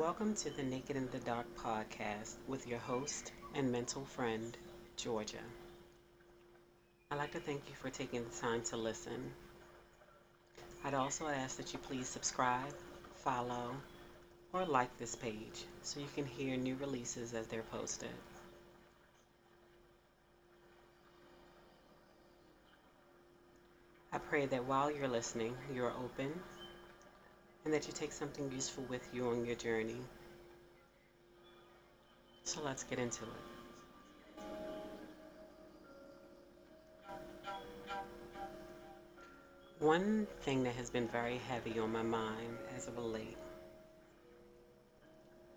Welcome to the Naked in the Dark podcast with your host and mental friend, Georgia. I'd like to thank you for taking the time to listen. I'd also ask that you please subscribe, follow, or like this page so you can hear new releases as they're posted. I pray that while you're listening, you're open and that you take something useful with you on your journey. So let's get into it. One thing that has been very heavy on my mind as of late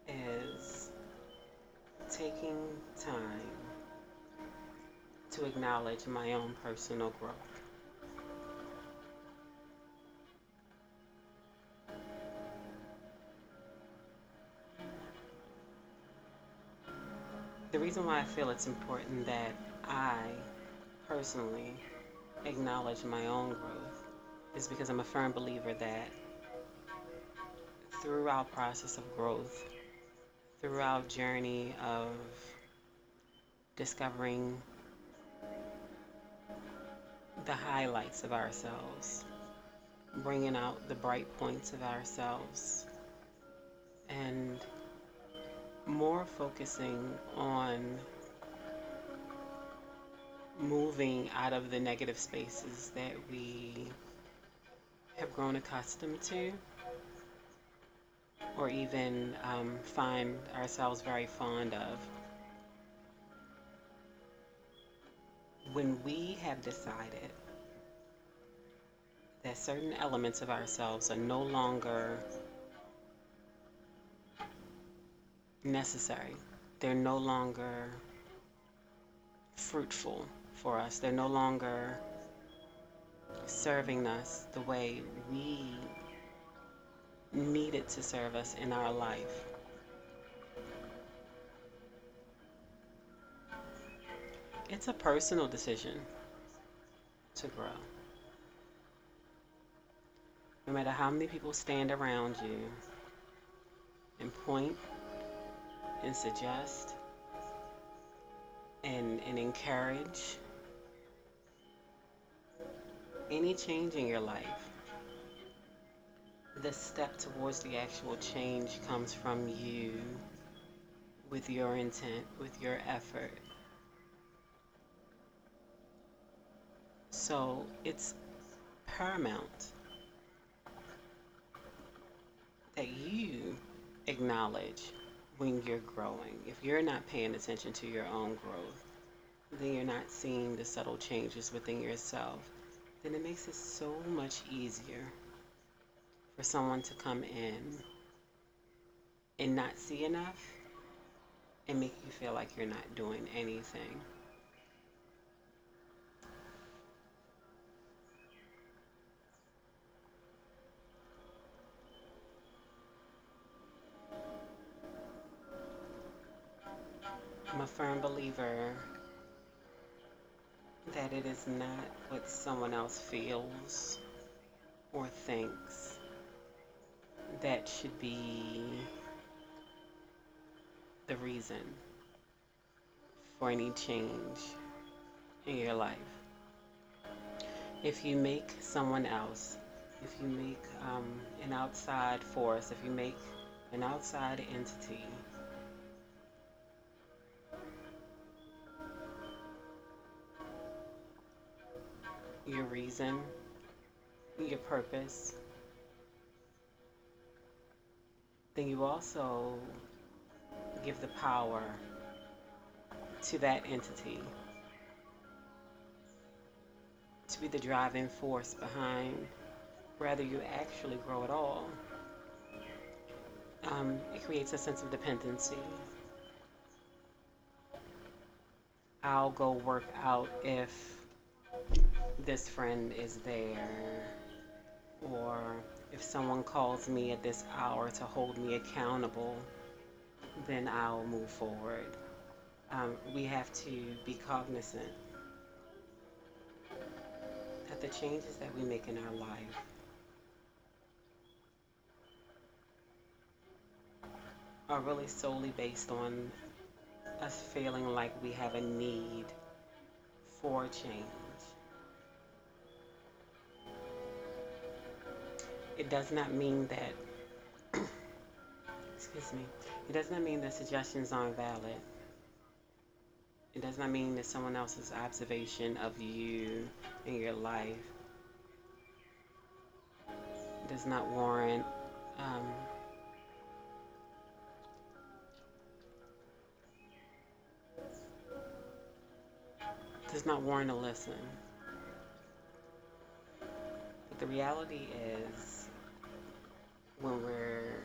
is taking time to acknowledge my own personal growth. The reason why I feel it's important that I personally acknowledge my own growth is because I'm a firm believer that through our process of growth, through our journey of discovering the highlights of ourselves, bringing out the bright points of ourselves, and more focusing on moving out of the negative spaces that we have grown accustomed to or even um, find ourselves very fond of. When we have decided that certain elements of ourselves are no longer necessary. They're no longer fruitful for us. They're no longer serving us the way we need it to serve us in our life. It's a personal decision to grow. No matter how many people stand around you and point and suggest and, and encourage any change in your life, the step towards the actual change comes from you with your intent, with your effort. So it's paramount that you acknowledge when you're growing. If you're not paying attention to your own growth, then you're not seeing the subtle changes within yourself, then it makes it so much easier for someone to come in and not see enough and make you feel like you're not doing anything. Firm believer that it is not what someone else feels or thinks that should be the reason for any change in your life. If you make someone else, if you make um, an outside force, if you make an outside entity your reason, your purpose, then you also give the power to that entity to be the driving force behind whether you actually grow at all. Um, it creates a sense of dependency. I'll go work out if this friend is there, or if someone calls me at this hour to hold me accountable, then I'll move forward. Um, we have to be cognizant that the changes that we make in our life are really solely based on us feeling like we have a need for change. It does not mean that, excuse me, it does not mean that suggestions aren't valid. It does not mean that someone else's observation of you and your life does not warrant um, does not warrant a listen. But the reality is, when we're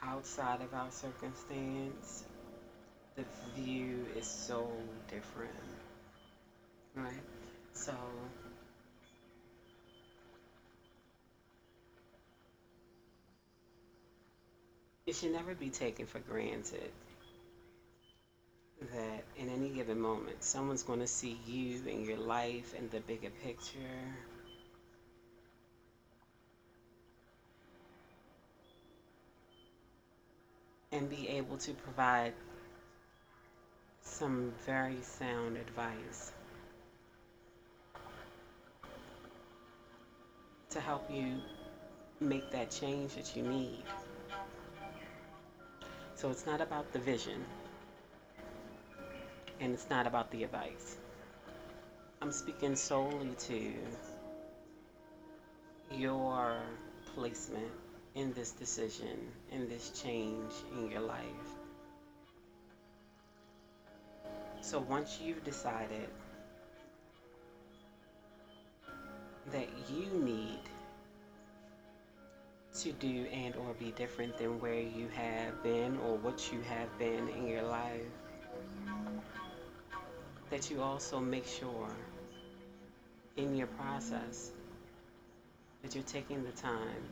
outside of our circumstance, the view is so different. Right? So, it should never be taken for granted that in any given moment, someone's going to see you and your life and the bigger picture. And be able to provide some very sound advice to help you make that change that you need. So it's not about the vision and it's not about the advice. I'm speaking solely to your placement in this decision, in this change in your life. So once you've decided that you need to do and or be different than where you have been or what you have been in your life, that you also make sure in your process that you're taking the time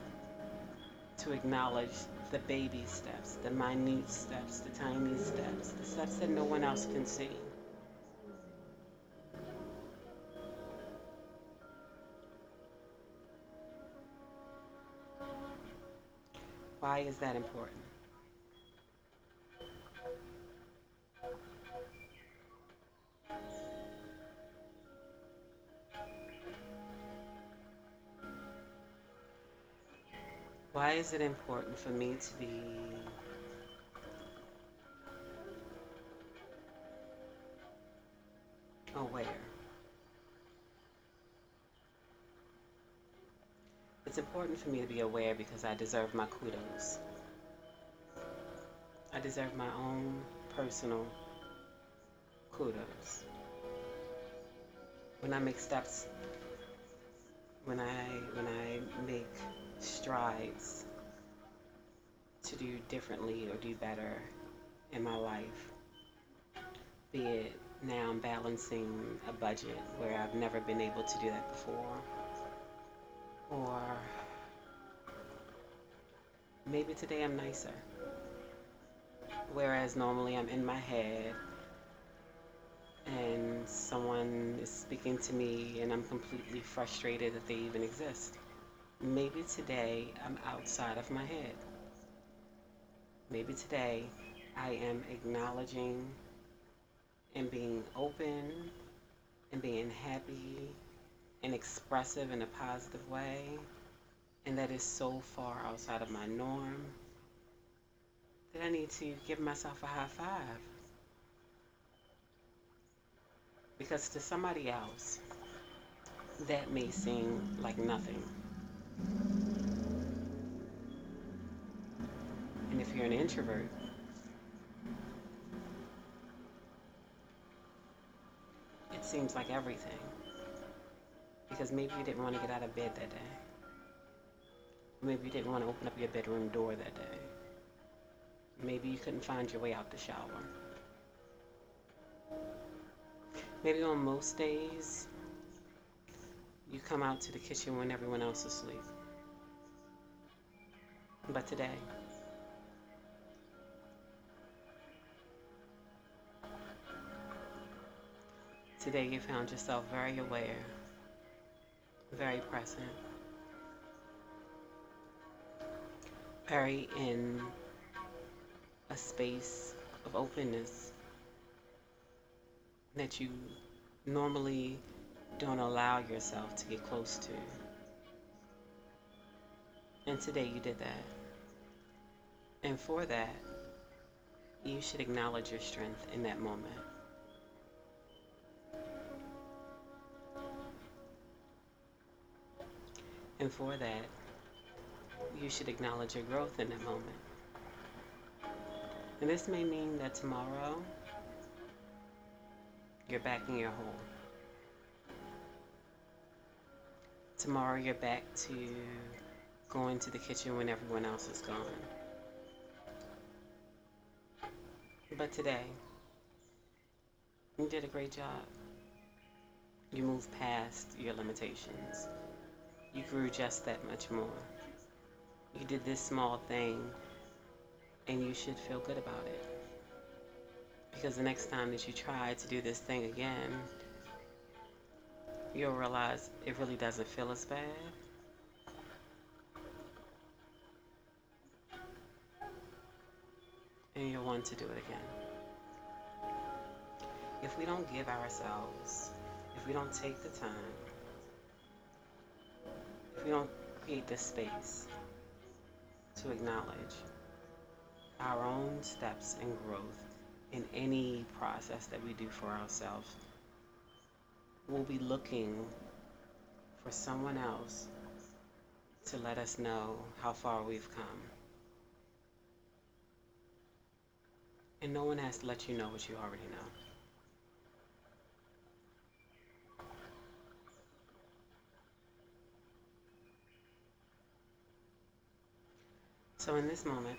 to acknowledge the baby steps, the minute steps, the tiny steps, the steps that no one else can see. Why is that important? Why is it important for me to be aware? It's important for me to be aware because I deserve my kudos. I deserve my own personal kudos. When I make steps, when I when I make strides to do differently or do better in my life. Be it now I'm balancing a budget where I've never been able to do that before. Or maybe today I'm nicer. Whereas normally I'm in my head and someone is speaking to me and I'm completely frustrated that they even exist. Maybe today I'm outside of my head. Maybe today I am acknowledging and being open and being happy and expressive in a positive way. And that is so far outside of my norm that I need to give myself a high five. Because to somebody else, that may seem like nothing. And if you're an introvert, it seems like everything. Because maybe you didn't want to get out of bed that day. Maybe you didn't want to open up your bedroom door that day. Maybe you couldn't find your way out the shower. Maybe on most days, you come out to the kitchen when everyone else is asleep. But today, today you found yourself very aware, very present, very in a space of openness that you normally don't allow yourself to get close to. And today you did that. And for that, you should acknowledge your strength in that moment. And for that, you should acknowledge your growth in that moment. And this may mean that tomorrow you're back in your hole. Tomorrow you're back to going to the kitchen when everyone else is gone. But today, you did a great job. You moved past your limitations. You grew just that much more. You did this small thing, and you should feel good about it. Because the next time that you try to do this thing again, you'll realize it really doesn't feel as bad. And you'll want to do it again. If we don't give ourselves, if we don't take the time, if we don't create the space to acknowledge our own steps and growth in any process that we do for ourselves, we'll be looking for someone else to let us know how far we've come. And no one has to let you know what you already know. So, in this moment,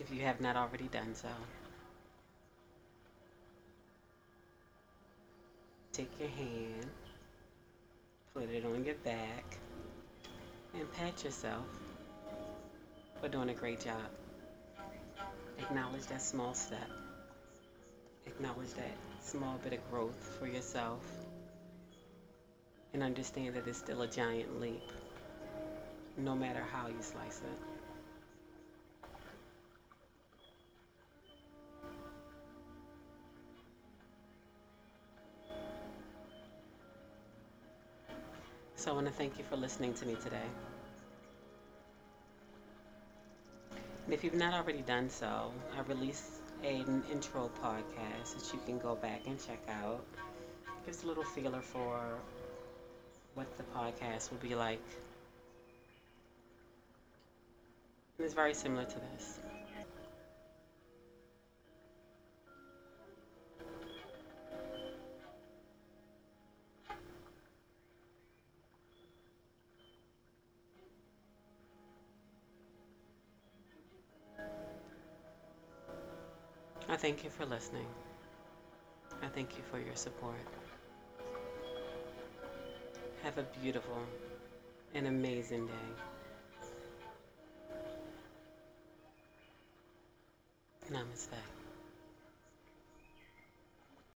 if you have not already done so, take your hand, put it on your back, and pat yourself for doing a great job. Acknowledge that small step. Acknowledge that small bit of growth for yourself. And understand that it's still a giant leap, no matter how you slice it. So I want to thank you for listening to me today. And if you've not already done so, I released an intro podcast that you can go back and check out. Gives a little feeler for what the podcast will be like. And it's very similar to this. I thank you for listening. I thank you for your support. Have a beautiful and amazing day.